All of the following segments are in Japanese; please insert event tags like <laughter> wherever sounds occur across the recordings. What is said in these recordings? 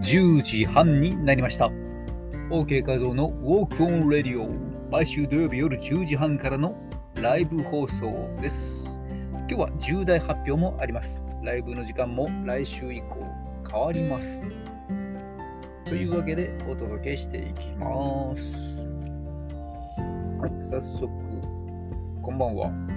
10時半になりました。OK 画像の Walk on Radio 毎週土曜日夜10時半からのライブ放送です。今日は重大発表もあります。ライブの時間も来週以降変わります。というわけでお届けしていきます。はい、早速、こんばんは。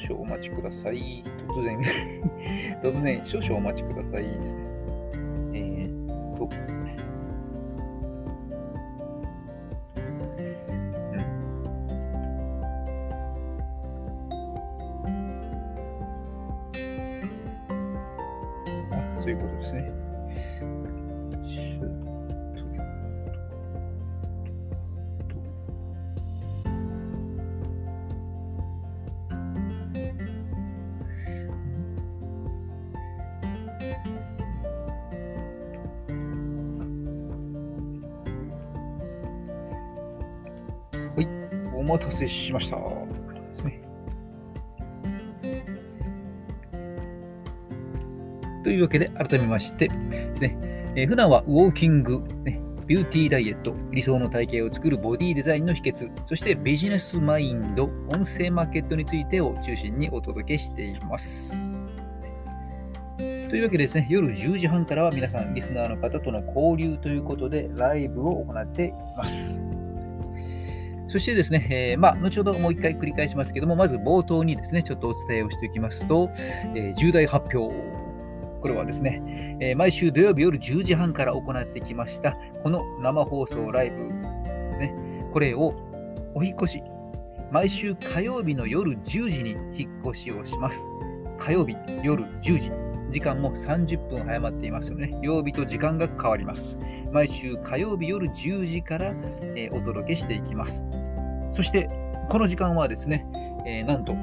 少々お待ちください。突然 <laughs> 突然、少々お待ちくださいですね。お待たせしました。というわけで、改めましてですね、えー、普段はウォーキング、ね、ビューティーダイエット、理想の体型を作るボディデザインの秘訣、そしてビジネスマインド、音声マーケットについてを中心にお届けしています。というわけでですね、夜10時半からは皆さん、リスナーの方との交流ということで、ライブを行っています。そしてですね、えー、まあ、後ほどもう一回繰り返しますけども、まず冒頭にですね、ちょっとお伝えをしておきますと、えー、重大発表。これはですね、えー、毎週土曜日夜10時半から行ってきました、この生放送ライブですね、これをお引越し、毎週火曜日の夜10時に引っ越しをします。火曜日夜10時。時間も30分早まっていますよね。曜日と時間が変わります。毎週火曜日夜10時から、えー、お届けしていきます。そして、この時間はですね、えー、なんと、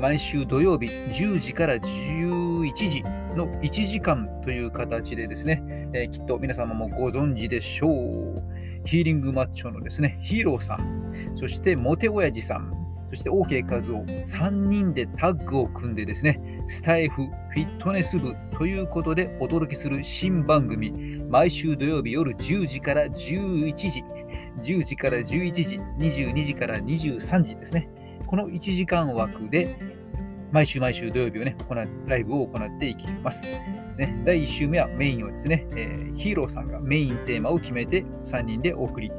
毎週土曜日10時から11時の1時間という形でですね、えー、きっと皆様もご存知でしょう。ヒーリングマッチョのですね、ヒーローさん、そしてモテ親父さん、そして OK 和夫、3人でタッグを組んでですね、スタイフフィットネス部ということでお届けする新番組、毎週土曜日夜10時から11時、10時から11時、22時から23時ですね。この1時間枠で、毎週毎週土曜日をね、行ライブを行っていきます。ね、第1週目はメインはですね、えー、ヒーローさんがメインテーマを決めて3人でお送り。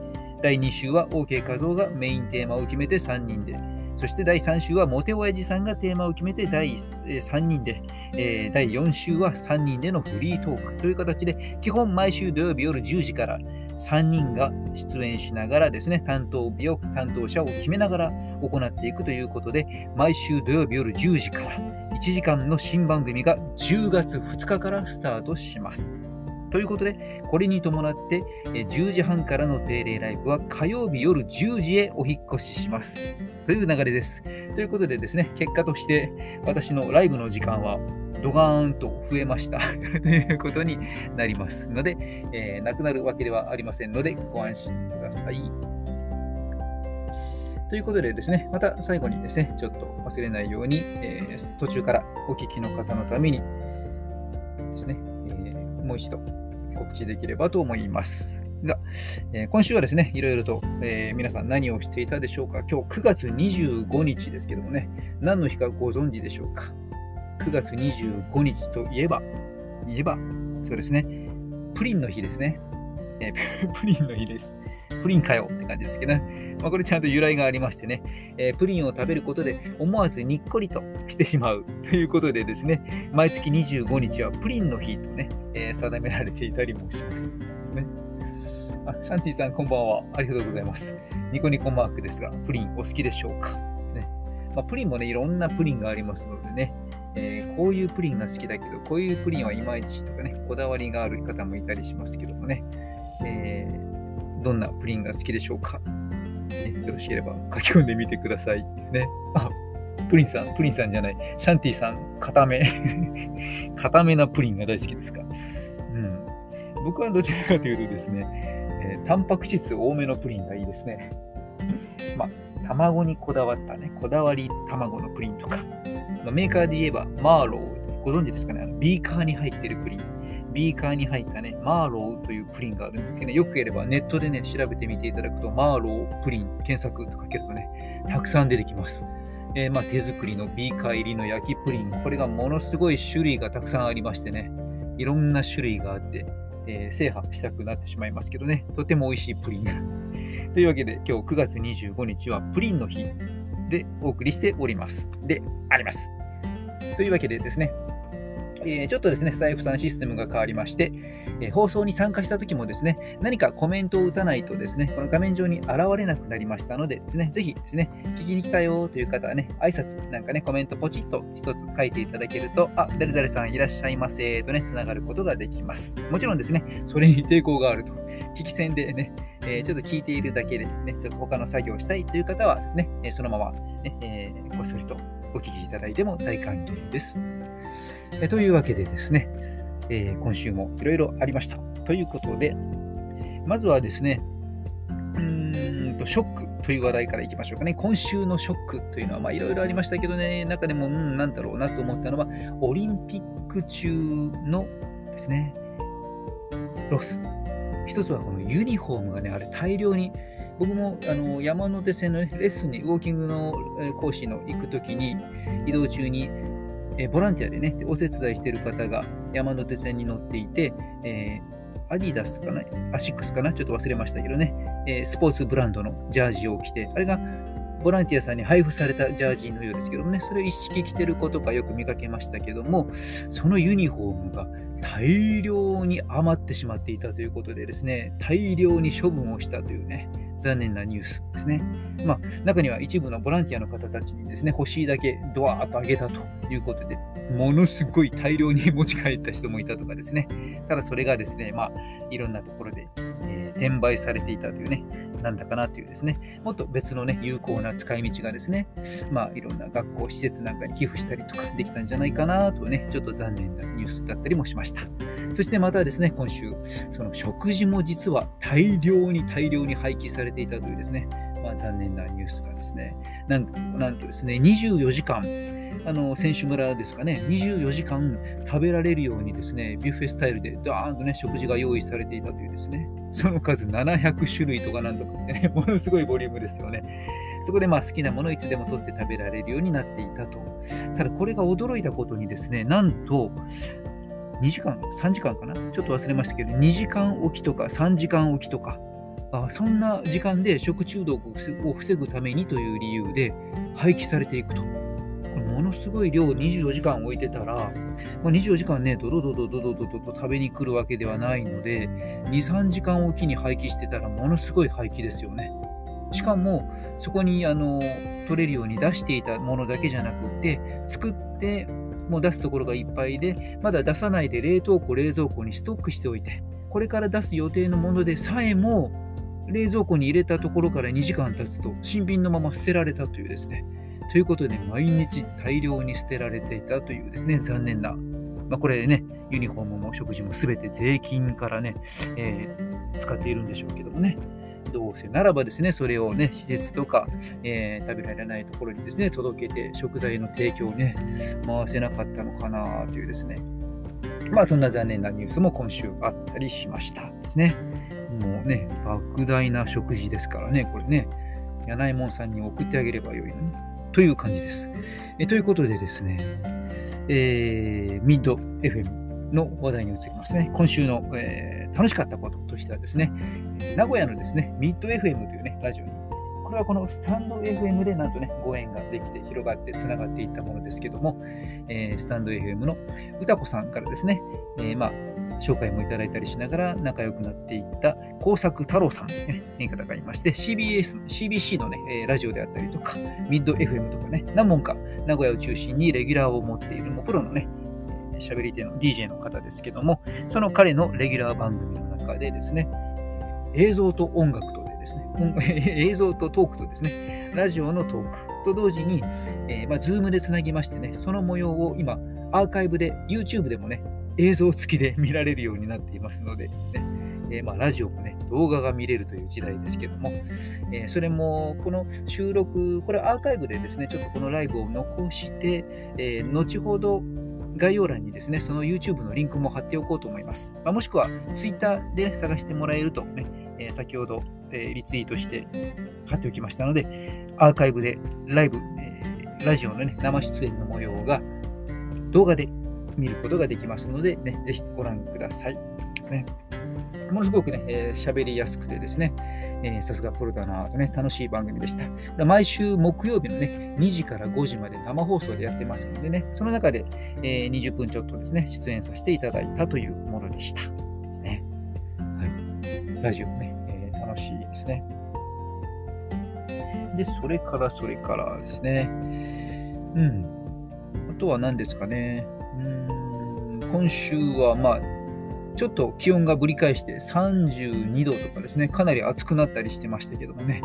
第2週は OK 画像がメインテーマを決めて3人で。そして第3週はモテ親父さんがテーマを決めて第3人で、えー、第4週は3人でのフリートークという形で、基本毎週土曜日夜10時から3人が出演しながらですね、担当日を、担当者を決めながら行っていくということで、毎週土曜日夜10時から1時間の新番組が10月2日からスタートします。ということで、これに伴って10時半からの定例ライブは火曜日夜10時へお引越しします。という流れです。ということでですね、結果として私のライブの時間はドガーンと増えました <laughs> ということになりますので、えー、なくなるわけではありませんので、ご安心ください。ということでですね、また最後にですね、ちょっと忘れないように、えー、途中からお聞きの方のためにですね、えー、もう一度告知できればと思います。が、えー、今週はですね、いろいろと、えー、皆さん何をしていたでしょうか。今日9月25日ですけどもね、何の日かご存知でしょうか。9月25日といえば、言えば、そうですね、プリンの日ですね。えー、<laughs> プリンの日です。プリンかよって感じですけどね。まあ、これちゃんと由来がありましてね、えー、プリンを食べることで思わずにっこりとしてしまう <laughs> ということでですね、毎月25日はプリンの日とね、えー、定められていたりもします。ですね。あ、シャンティさんこんばんは。ありがとうございます。ニコニコマークですが、プリンお好きでしょうか？ですね。まあ、プリンもね、いろんなプリンがありますのでね、こういうプリンが好きだけど、こういうプリンはいまいちとかね、こだわりがある方もいたりしますけどもね、えー、どんなプリンが好きでしょうか、ね、よろしければ書き込んでみてくださいですね。あ、プリンさん、プリンさんじゃない、シャンティさん、固め。<laughs> 固めなプリンが大好きですか。うん僕はどちらかというとですね、えー、タンパク質多めのプリンがいいですね。まあ、卵にこだわったね、こだわり卵のプリンとか、まあ、メーカーで言えば、マーロー、ご存知ですかね、あのビーカーに入ってるプリン。ビーカーに入ったね、マーローというプリンがあるんですけど、ね、よくやればネットでね、調べてみていただくと、マーロープリン検索とかけるとね、たくさん出てきます。えー、まあ、手作りのビーカー入りの焼きプリン、これがものすごい種類がたくさんありましてね、いろんな種類があって、えー、制覇したくなってしまいますけどね、とても美味しいプリン。<laughs> というわけで、今日9月25日はプリンの日でお送りしております。であります。というわけでですね、えー、ちょっとですね、スタイフさんシステムが変わりまして、えー、放送に参加した時もですね、何かコメントを打たないとですね、この画面上に現れなくなりましたのでですね、ぜひですね、聞きに来たよという方はね、挨拶なんかね、コメントポチッと一つ書いていただけると、あ、誰々さんいらっしゃいませとね、つながることができます。もちろんですね、それに抵抗があると、聞き戦でね、えー、ちょっと聞いているだけでね、ちょっと他の作業をしたいという方はですね、そのまま、ね、えこっそりとお聞きいただいても大歓迎です。えというわけでですね、えー、今週もいろいろありました。ということで、まずはですね、うーんとショックという話題からいきましょうかね。今週のショックというのは、いろいろありましたけどね、中でも、うん、なんだろうなと思ったのは、オリンピック中のですね、ロス。一つはこのユニフォームがね、あれ大量に僕もあの山手線の、レッスンにウォーキングの講師の行くときに移動中にえボランティアでね、お手伝いしている方が山手線に乗っていて、えー、アディダスかなアシックスかなちょっと忘れましたけどね、え、スポーツブランドのジャージを着て、あれがボランティアさんに配布されたジャージのようですけどもね、それを一式着てることがよく見かけましたけども、そのユニフォームが大量に余ってしまっていたということでですね、大量に処分をしたというね、残念なニュースですね。まあ、中には一部のボランティアの方たちにですね、欲しいだけドワーッとあげたということで、ものすごい大量に持ち帰った人もいたとかですね。ただそれがですね、まあ、いろんなところで、転売されていたというね、なんだかなというですね、もっと別のね、有効な使い道がですね、まあ、いろんな学校、施設なんかに寄付したりとかできたんじゃないかなとね、ちょっと残念なニュースだったりもしました。そしてまたですね、今週、その食事も実は大量に大量に廃棄されていたというですね、まあ、残念なニュースがですね、なんなんとですね、24時間、あの選手村ですかね、24時間食べられるようにですね、ビュッフェスタイルでダーンとね、食事が用意されていたというですね、その数700種類とかなんとかってね、<laughs> ものすごいボリュームですよね。そこでまあ好きなものいつでも取って食べられるようになっていたと。ただこれが驚いたことにですね、なんと、2時間、3時間かな？ちょっと忘れましたけど、2時間おきとか3時間おきとか、あそんな時間で食中毒を防ぐためにという理由で廃棄されていくと。これものすごい量24時間置いてたら、まあ、24時間ね、ドドドドドドドドと食べに来るわけではないので、2、3時間おきに廃棄してたらものすごい廃棄ですよね。しかも、そこにあの取れるように出していたものだけじゃなくて、作ってもう出すところがいっぱいで、まだ出さないで冷凍庫、冷蔵庫にストックしておいて、これから出す予定のものでさえも、冷蔵庫に入れたところから2時間経つと新品のまま捨てられたというですね。ということで、毎日大量に捨てられていたというですね、残念な。まあ、これね、ユニフォームも食事も全て税金からね、えー、使っているんでしょうけどもね。どうせならばですね、それをね、施設とか、えー、食べられないところにですね、届けて食材の提供をね、回せなかったのかなというですね。まあそんな残念なニュースも今週あったりしましたですね。もうね、莫大な食事ですからね、これね、柳井門さんに送ってあげればよいのに。という感じです。えということでですね、えー、ミッド FM の話題に移りますね。今週の、えー、楽しかったこととしてはですね、名古屋のですね、ミッド FM というね、ラジオにこれはこのスタンド FM でなんとね、ご縁ができて広がってつながっていったものですけども、えー、スタンド FM の歌子さんからですね、え、まあ、紹介もいただいたりしながら仲良くなっていった工作太郎さんという、方がいまして、CBS、CBC のね、ラジオであったりとか、ミッド FM とかね、何本か名古屋を中心にレギュラーを持っている、もうプロのね、喋り手の DJ の方ですけども、その彼のレギュラー番組の中でですね、映像と音楽とでですね、<laughs> 映像とトークとですね、ラジオのトークと同時に、えー、まあ、ズームでつなぎましてね、その模様を今、アーカイブで YouTube でもね、映像付きで見られるようになっていますので、ねえー、まあ、ラジオもね、動画が見れるという時代ですけども、えー、それもこの収録、これアーカイブでですね、ちょっとこのライブを残して、えー、後ほど概要欄にですね、その YouTube のリンクも貼っておこうと思います。まあ、もしくは Twitter で、ね、探してもらえるとね、え、先ほど、え、リツイートして貼っておきましたので、アーカイブでライブ、え、ラジオの、ね、生出演の模様が動画で見ることができますので、ね、ぜひご覧ください。ですね。ものすごくね、えー、りやすくてですね、え、さすがプロだなとね、楽しい番組でした。毎週木曜日のね、2時から5時まで生放送でやってますのでね、その中で、えー、20分ちょっとですね、出演させていただいたというものでした。ですね。はい。ラジオね、えー、楽しいですね。で、それからそれからですね、うん。あとは何ですかね。うん今週は、まあ、ちょっと気温がぶり返して32度とかですね、かなり暑くなったりしてましたけどもね。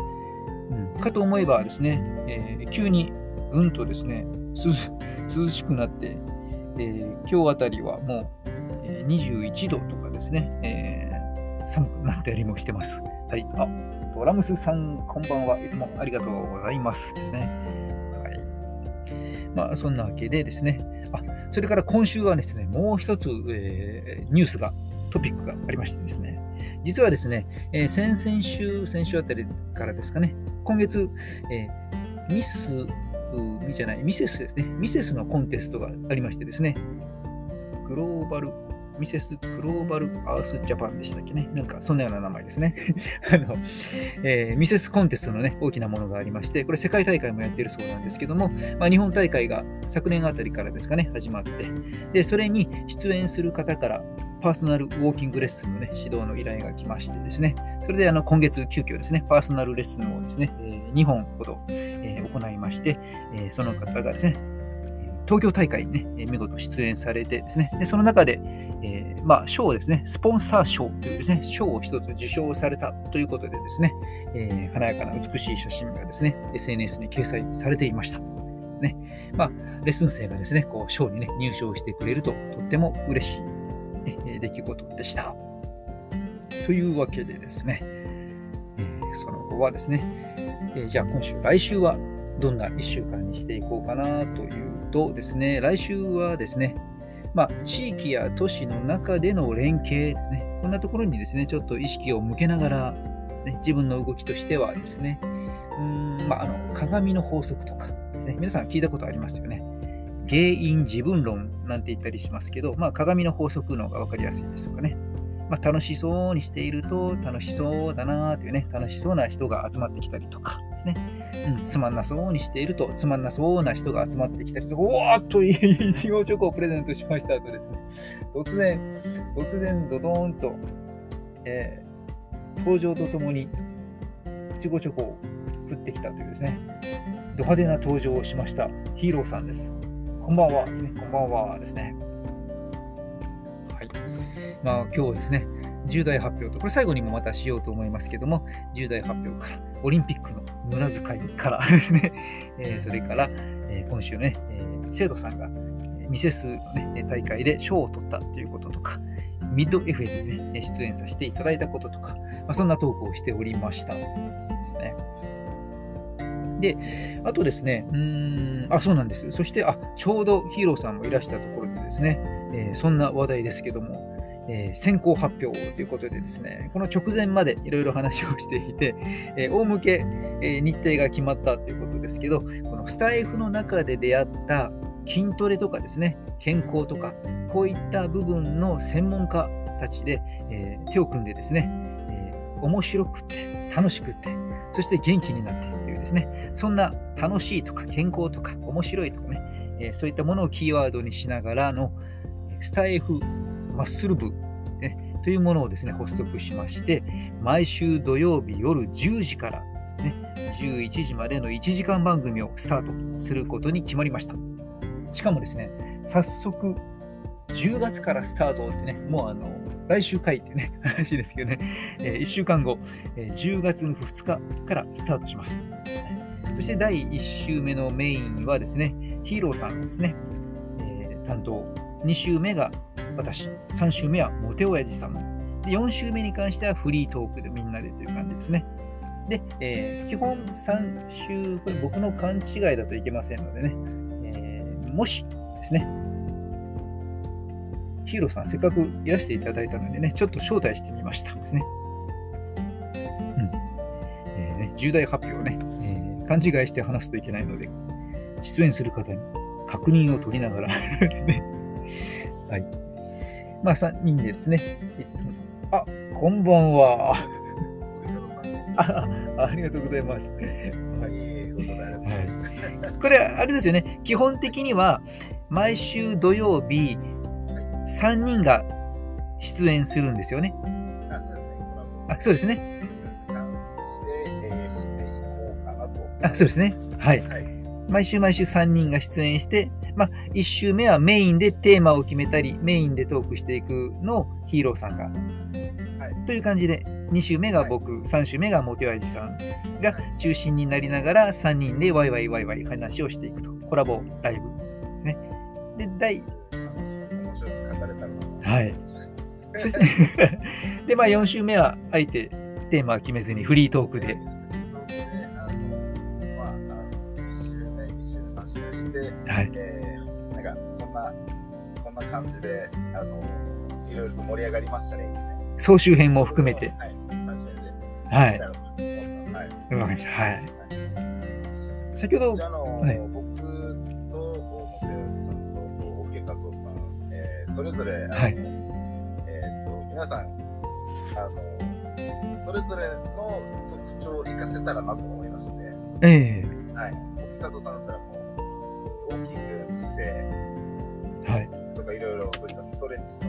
うん、かと思えばですね、えー、急にぐんとですね、涼しくなって、えー、今日あたりはもう、えー、21度とかですね、えー、寒くなったりもしてます。はい。あ、ドラムスさん、こんばんは。いつもありがとうございますですね。はい。まあ、そんなわけでですね、あそれから今週はですね、もう一つ、えー、ニュースが、トピックがありましてですね、実はですね、えー、先々週、先週あたりからですかね、今月、えー、ミス、ミじゃない、ミセスですね、ミセスのコンテストがありましてですね、グローバルミセスグローバルアースジャパンでしたっけね。なんかそんなような名前ですね。<laughs> あの、えー、ミセスコンテストのね、大きなものがありまして、これ世界大会もやってるそうなんですけども、まあ、日本大会が昨年あたりからですかね、始まって、で、それに出演する方からパーソナルウォーキングレッスンのね、指導の依頼が来ましてですね、それであの今月急遽ですね、パーソナルレッスンをですね、えー、2本ほど、えー、行いまして、え、その方がですね、東京大会にね、見事出演されてですね、でその中で、えー、まあ、賞ですね、スポンサー賞というですね、賞を一つ受賞されたということでですね、えー、華やかな美しい写真がですね、SNS に掲載されていました。ね、まあ、レッスン生がですね、こう賞にね、入賞してくれるととっても嬉しい、ね、出来事でした。というわけでですね、えー、その後はですね、えじゃあ今週、来週はどんな1週間にしていこうかなというとですね、来週はですね、まあ、地域や都市の中での連携ですね、こんなところにですね、ちょっと意識を向けながら、ね、自分の動きとしてはですね、うんまあ、あの鏡の法則とかですね、皆さん聞いたことありますよね。原因自分論なんて言ったりしますけど、まあ、鏡の法則の方が分かりやすいですとかね。まあ、楽しそうにしていると楽しそうだなというね、楽しそうな人が集まってきたりとかですね。うん、つまんなそうにしていると、つまんなそうな人が集まってきたりとか、おーっといちごチョコをプレゼントしましたとですね、突然、突然、ドドーンと、えー、登場とともに、いちごチョコを振ってきたというですね、ド派手な登場をしましたヒーローさんです。こんばんは。ですね、こんばんはですね。まあ、今日はですね、重大発表と、これ最後にもまたしようと思いますけども、重大発表から、オリンピックの無駄遣いから <laughs> ですね、えー、それから、えー、今週ね、えー、生徒さんがミセスの、ね、大会で賞を取ったということとか、ミッド FM に、ね、出演させていただいたこととか、まあ、そんなトークをしておりました。ですね。で、あとですね、うーん、あ、そうなんです。そして、あ、ちょうどヒーローさんもいらしたところでですね、えー、そんな話題ですけども、えー、先行発表ということでですね、この直前までいろいろ話をしていて、えー、大向け、え、日程が決まったということですけど、このスタイフの中で出会った筋トレとかですね、健康とか、こういった部分の専門家たちで、え手を組んでですね、え面白くて、楽しくて、そして元気になってというですね、そんな楽しいとか健康とか面白いとかね、えそういったものをキーワードにしながらのスタイフマッスル部、ね、というものをですね、発足しまして、毎週土曜日夜10時から、ね、11時までの1時間番組をスタートすることに決まりました。しかもですね、早速、10月からスタートってね、もうあの、来週回ってね、<laughs> 話ですけどね、えー、1週間後、えー、10月の2日からスタートします。そして第1週目のメインはですね、ヒーローさんですね、えー、担当。2週目が私、3週目はモテ親父さん。で4週目に関してはフリートークでみんなでという感じですね。で、えー基本3週、これ僕の勘違いだといけませんのでね、えーもしですね、ヒーローさん、せっかくいらしていただいたのでね、ちょっと招待してみましたですね。うん。えーね重大発表をね、えー勘違いして話すといけないので、出演する方に確認を取りながら、<laughs> ね、はい。まあ、3人でですね、えっとあ、こんばんは。ああありがとうございます。はい、ございます。これ、あれですよね、基本的には毎週土曜日、3人が出演するんですよね。あ、そうですね。あそうですね。あそうですね。はい。はい。毎週毎週3人が出演して、まあ、1週目はメインでテーマを決めたり、メインでトークしていくのをヒーローさんが。はいという感じで、2週目が僕、3週目がモテワイジさんが中心になりながら、3人でワイワイワイワイ話をしていくと。コラボライブですね。で、第、楽しく面白く語れたらなと。はい。そして、<laughs> で、まあ、4週目は、あえてテーマは決めずにフリートークで。はい。感じで、あの、いろいろと盛り上がりましたね。総集編も含めて。はい。はい。はい。はい。先ほどあ、あの、はい僕と、モテおじさんと、オッケーカツオさん、えーそれぞれ、はいえっ、と、皆さん、あの、それぞれの特徴を活かせたらなと思いまして、えはい。オッケーカツオさんだったらストレッチ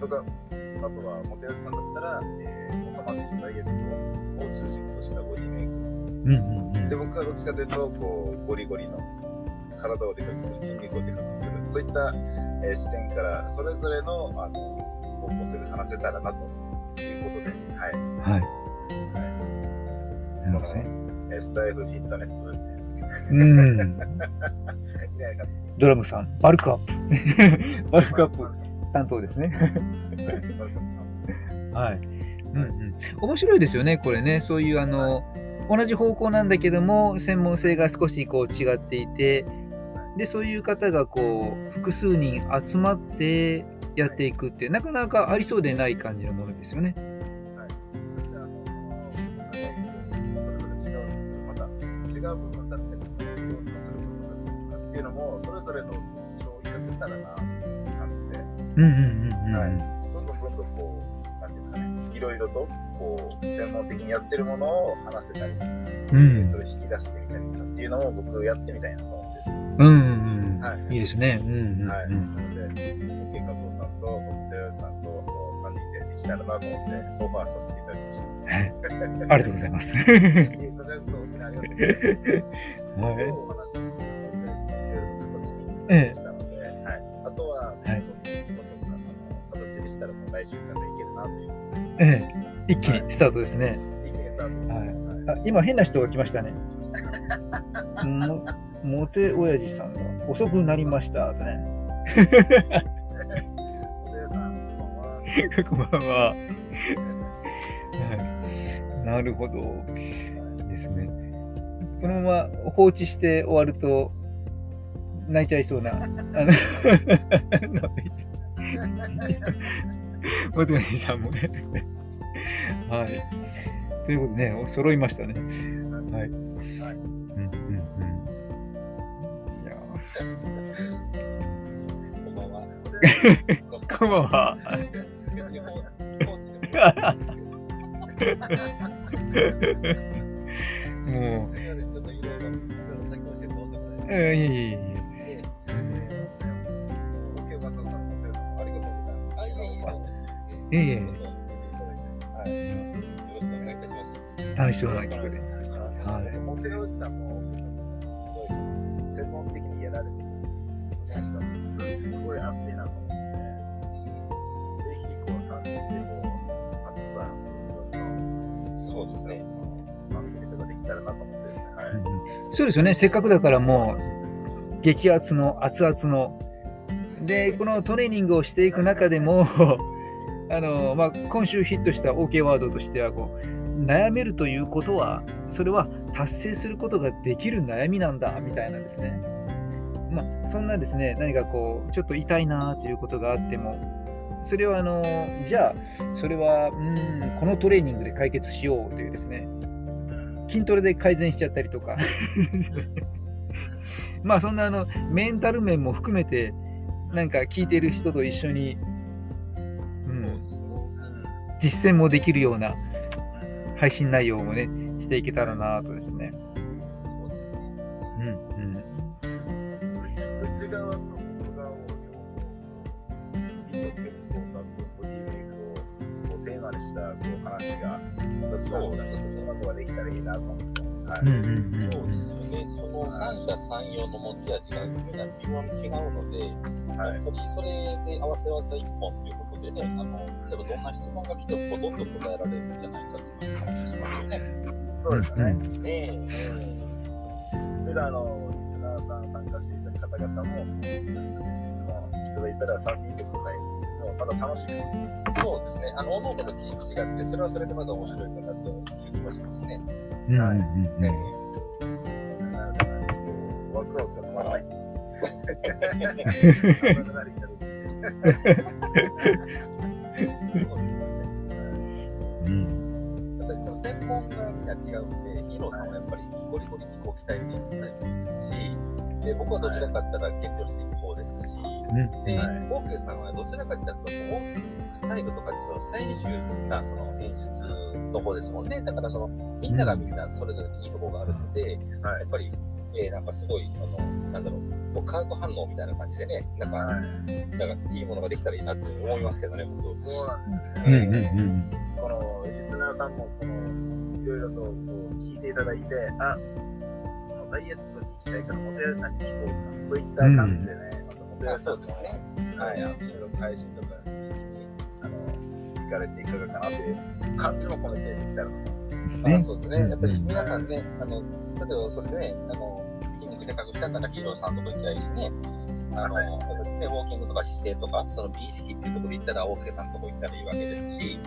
とか、あとは、モテおじさんだったら、えー、細マッチョダイエットを中心としたボディメイクうんうんうんで、僕はどっちかというと、こう、ゴリゴリの体をでかくする、筋肉をでかくする、そういった、えー視点から、それぞれの、あの、方向性で話せたらな、ということで、はい。はい。はい、なるほどね。えースタイフフィットネス部っていう、うん。<laughs> ドラムさん、バルクアップ。<laughs> バルクアップ担当ですね。<laughs> はい。うんうん。面白いですよね、これね。そういう、あの、同じ方向なんだけども、専門性が少しこう違っていて、で、そういう方がこう、複数人集まってやっていくって、なかなかありそうでない感じのものですよね。ぞれの特徴を生かせたらな、という感じで、うんうんうんうん。はいどんどんどんどんこう、なんていうんですかね、いろいろと、こう、専門的にやってるものを話せたり、うんそれを引き出してみたりとかっていうのを僕やってみたいなと思うんですよ。うんうんうん。はいいいですね。うんうんうん。はい。なので、OK 和夫さんと、僕とさんと、3人でできたらなと思って、オファーさせていただきました。はい。ありがとうございます。<laughs> いえこちらこそ本当にありがとうございます。今 <laughs> 日はい。お話形にええできたので、はい。あとは、はいちょっとちょこちょこあの形にしたら、もう来週からいけるなっていう。ええ、一気にスタートですね。一気にスタートですね。はいはいあ今変な人が来ましたね。<laughs> もモテ親父さんが遅くなりましたとね。お姉さん、こんばんは。こんばんは。はい、なるほどですね。このまま放置して終わると泣いちゃいそうな。あの <laughs> さんもね。はい。ということでね、揃いましたね。はい。はいうんうんうん。いやこんばんは。ーこんばんは。も <laughs> もう、すみません、ちょっといろいろいろいろ作業してて遅くなりましえーいえいえいえ。た。えええ。はい。よろしくお願いいたします。楽しそうな企画で。はい。モテおじさんも、すごい。専門的にやられてる。なんかすごい。熱い。なと思って、ぜひこう3人でこう、熱さ、そうですね。番組とかできたらなと思ってですね。はい。そうですよね。せっかくだからもう、激アツの熱々ので、このトレーニングをしてい。く中でも、あのまあ、今週ヒットした OK ワードとしてはこう、悩めるということは、それは達成することができる悩みなんだみたいなんですね。まあ、そんなですね、何かこう、ちょっと痛いなということがあっても、それはあの、じゃあ、それは、うん、このトレーニングで解決しようというですね、筋トレで改善しちゃったりとか、<laughs> まあそんなあのメンタル面も含めて、なんか聞いてる人と一緒に。実践もできるような配信内容もね、していけたらなとですね。そうですね。うんうん。内側と外側を両方、インドってこうだとボディメイクをこうテーマにしたこう話が雑談が進むことができたらいいなと思ってます。はい。うんうんうんそうですよね。その三者三様の持ち味がみんな微妙に違うので、はいやっぱりそれで合わせ技一本ということでね、あの例えばどんな質問が来てもほとんど答えられるんじゃないかっていう感じがしますよね。そうですね。ねえ。皆さん、あの、リスナーさん参加していた方々も、質問いただいたら3人で答えるまた楽しくそうですね。あの、おのおのの切り口があって、それはそれでまた面白いかなという気がしますね。うんうんはいうんワクワクが止まらないんです。<laughs> <laughs> 危なりになるんですねそ違うんで、ヒーローさんはやっぱりゴリゴリにこう鍛えていくタイプですし、で僕はどちらかって言ったら減量していく方ですし、うんで、はいオーケーさんはどちらかって言ったらそのウォーキングとかスタイルとかそのスタイリッシュなその演出の方ですもんね。だからそのみんながみんなそれぞれにいいところがあるので、はいやっぱり、えーなんかすごい、あの、なんだろう、こう化学反応みたいな感じでね、なんか、はいなんかいいものができたらいいなって思いますけどね、僕。そうなんですようんね。うんうんこのリスナーさんもこのいろいろとこう聞いていただいて、あダイエットに行きたいからモテヤさんに聞こうとか、そういった感じでね、またモテヤさんのあそうですね。はい、あの収録配信とかにあの行かれていかがかなという感じも込めてできたらと思います。ねあそうですね。やっぱり皆さんね、あの、例えばそうですね、あの、筋肉でかくしたんならヒーローさんとか行きゃいいしね、あの、はいね、ウォーキングとか姿勢とか、その美意識っていうところで言ったら、オーケーさんのとこ行ったらいいわけですし、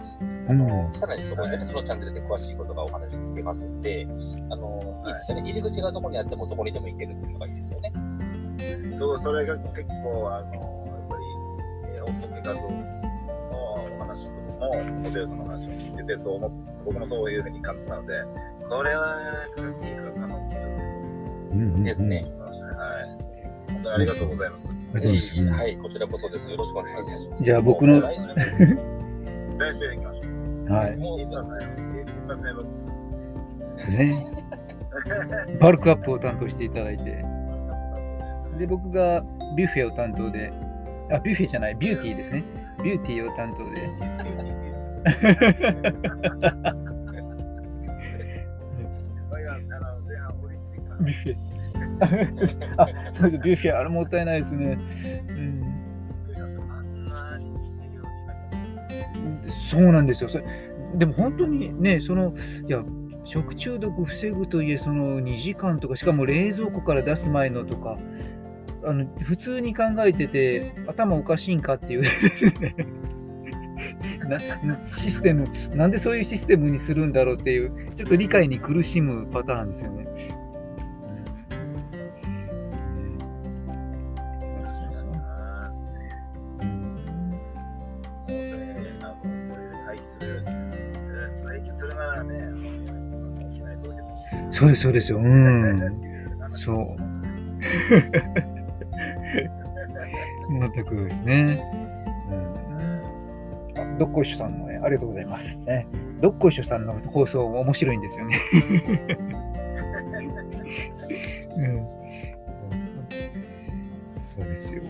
うんさらにそこでね、そのチャンネルで詳しいことがお話聞けますんで、あの、いいですよね。入り口がどこにあってもどこにでも行けるっていうのがいいですよね。そう、それが結構、あの、やっぱり、えー、大きい画像のお話とかも、モデルさんの話を聞いてて、そう思っ僕もそういうふうに感じたので、これは科学にいくかなっていううんうんですね。ありがとうございます。ありがとうございますはい、こちらこそです。よろしくお願いいたします。じゃあ僕の来週行きましょう。はい。もう一発目。ですね。<laughs> バルクアップを担当していただいて、で、僕がビュッフェを担当で、あ、ビュッフェじゃない、ビューティーですね。ビューティーを担当で、<laughs> <laughs> ビュッフェ。<laughs> あ、そうです、ビュッフェ、あれもったいないですね。うんそうなんですよ。それでも本当にね、その、いや、食中毒防ぐといえ、その2時間とか、しかも冷蔵庫から出す前のとか、あの普通に考えてて、頭おかしいんかっていうですねなシステム、なんでそういうシステムにするんだろうっていう、ちょっと理解に苦しむパターンですよ。ねそうです、そうですよ。うん。そう。全くですね。うん、あどっこいしょさんもね、ありがとうございます。ね、どっこいしょさんの放送面白いんですよね。うん、そうですよ。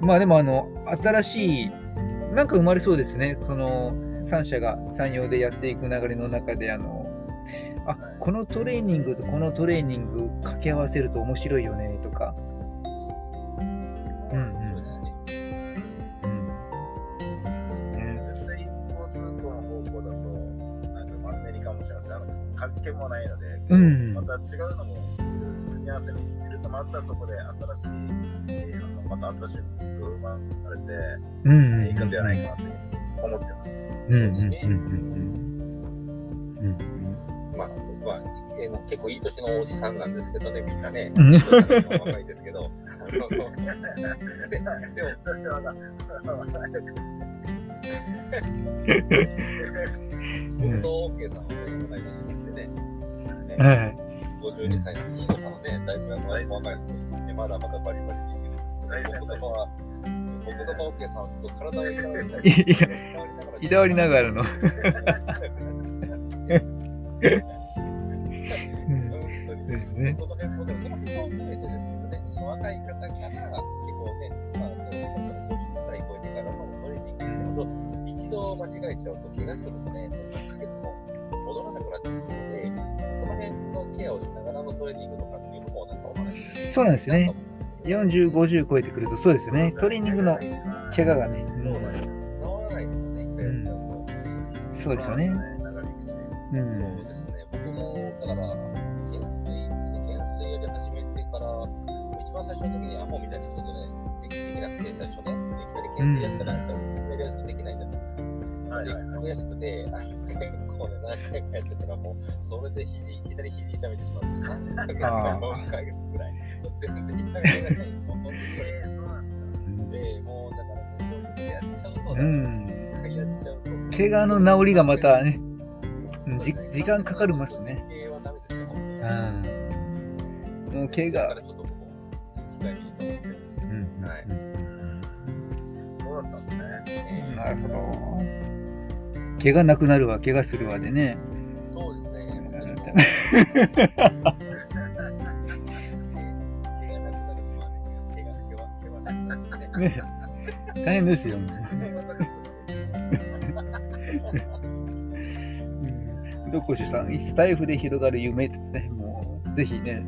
まあでもあの、新しい、なんか生まれそうですね。その3社が産業でやっていく流れの中で、あの、あこのトレーニングとこのトレーニング掛け合わせると面白いよねとか、うんそうですね。うん。ね。絶対一方通行の方向だと、なんかマンネリかもしれません。あの発見もないので、うん。また違うのも組み合わせにいるとでまたそこで新しい、えーまた新しい部分が生まれて、いくんではないかなと思ってます。うんうんそうですねうんうんうんまあ、まあ、えー結構いい年のおじさんなんですけどね、みんなね。うん若いですけど。ででも、そしてまた、僕と OK さんは同い年なんでね、ねはい52歳のいいのかなね、だいぶ若いので、まだまだバリバリできるんですけ大ど、僕とかは、僕とか OK さんはちょっと体をいたわりながら、いいたわりながらの。ね。その辺も、でもその辺も含めてですけどね、その若い方から結構ね、まあ、そのその50歳超えてからのトレーニングと、一度間違えちゃうと、怪我するとね、何ヶ月も戻らなくなっちゃうので、その辺のケアをしながらのトレーニングとかっていうのも、なんかお話しそうなんですよねなと思うんですけど40、50超えてくると、そうですよね。トレーニングの怪我がね。そう治らないですもんね、一回やっちゃうと。そうですよね。うんそうですね、僕もだから、から、一番最初の時にアホみたいにちょっとね、できできなくて、最初ね、いきなり懸垂やったら、いきなりやるとできないじゃないですか。で、はいはいはい。悔しくて、あの結構ね、何回かやってたら、もう、それで肘、左肘痛めてしまって、3ヶ月か4ヶ月ぐらい、もう全然痛められないんですもん、本当に。えー、そうなんですか。で、もうだからね、そういうことやっちゃうと、うんやっちゃうと、怪我の治りがまたね、うんじ時間かかりますね。系はダメですよ、本当にうん。もう怪我。ちょっとここ、機会にと思って。うんはいそうだったんですね。えなるほど。怪我なくなるわ、怪我するわでね。ーそうですね、本当にもう。毛がなくなるまで、毛が、毛は、毛はなくなね。ね大変ですよ。もう <laughs> どっこしさん、スタイフで広がる夢ってね、もうぜひね、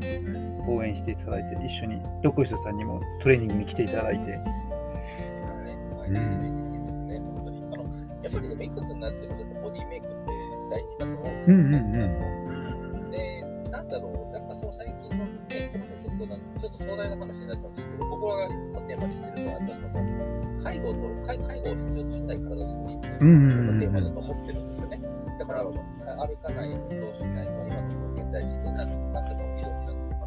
応援していただいて、一緒にどっこしさんにもトレーニングに来ていただいて。ですね。本当に。あの、やっぱりでもいくつになってもちょっとボディメイクって大事だと思うんですよね。うんうんうんで、なんだろう、なんかその最近のね、ちょっとなんちょっと壮大な話になっちゃうんですけど、僕らがいつもテーマにしてるのは、私その介護を取る介介護を必要としない体づくりっていうのがテーマだと思ってるんですよね。だから、歩かない、運動しない、まあ、今の現代人でなんなんでも医療になん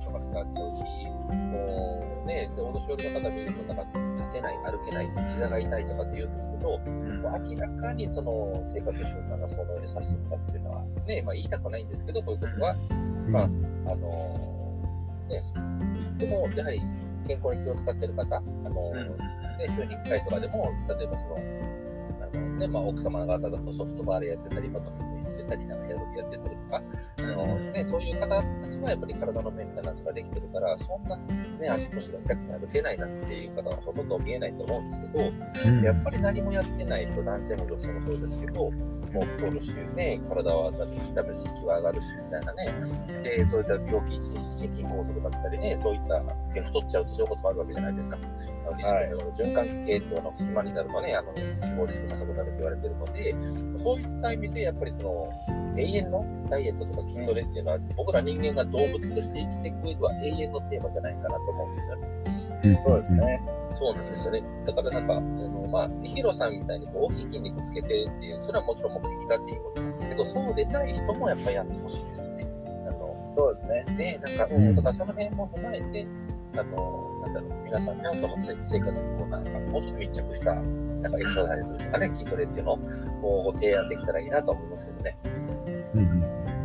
とか使っちゃうし、もうね、でお年寄りの方見ると、なんか立てない、歩けない、膝が痛いとかって言うんですけど、明らかにその生活習慣がそのようにさせてたっていうのは、ね、まあ言いたくはないんですけど、こういうことは、うん。まああのね、でもやはり健康に気を使ってる方、あのうん。ね、週に1回とかでも、例えばその、あのねまあ、奥様方だとソフトバーレやってたり、バドミントってたり、なんかエアロビやってたりとか、あのね、そういう方たちはやっぱり体のメンテナンスができてるから、そんな、ね、足腰が痛くて歩けないなっていう方はほとんど見えないと思うんですけど、うん。やっぱり何もやってない人、男性も女性もそうですけど、もう太るし、ね、体は痛むし、気は上がるし、みたいなね、で、そういった病気、心心筋梗塞だったりね、そういった、太っちゃうとそういうこともあるわけじゃないですか。あのリスクの循環器系っていうの隙間になるとね、あの、死亡リスクが高くなると言われてるので、そういった意味で、やっぱりその、永遠のダイエットとか筋トレっていうのは、僕ら人間が動物として生きていく上では永遠のテーマじゃないかなと思うんですよね。そうですね。そうなんですよね。だからなんか、あのまあ、ヒロさんみたいにこう大きい筋肉つけてっていう、それはもちろん目的があっていいことなんですけど、そうでない人もやっぱりやってほしいですよね。あの、そうですね。ね、なんか、うんうん、だからその辺も踏まえて、あの、なんだろう、皆さんのそのせ生活にこうなんか、もうちょっと密着した、なんかエクササイズとかね、筋トレっていうのをこうご提案できたらいいなと思いますけどね。うん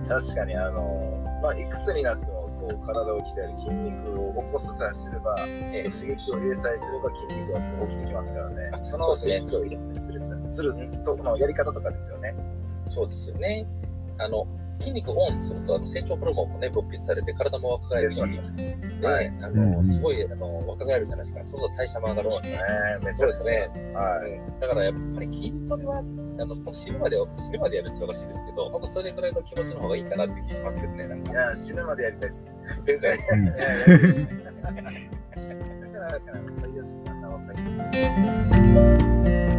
確かに、あの、まあ、いくつになっても、こう、体を鍛える筋肉を起こささえすれば、え刺激を入れさえすれば筋肉が起きてきますからね。そのスイッチを入れたりするするとのやり方とかですよね。そうですよね。あの、筋肉をオンすると、あの成長ホルモンもね、分泌されて、体も若返るし、出ね、はいあの、うんすごい、あの、若返るじゃないですか。そうすると代謝も上がるし、ね。そうですね。はい。うんだからやっぱり筋トレは、あの、死ぬまで、死ぬまでやる必要らしいですけど、本当それぐらいの気持ちの方がいいかなって気しますけどね、なんか。いや、死ぬまでやりたいです。<laughs> だからですかね、最悪な若い。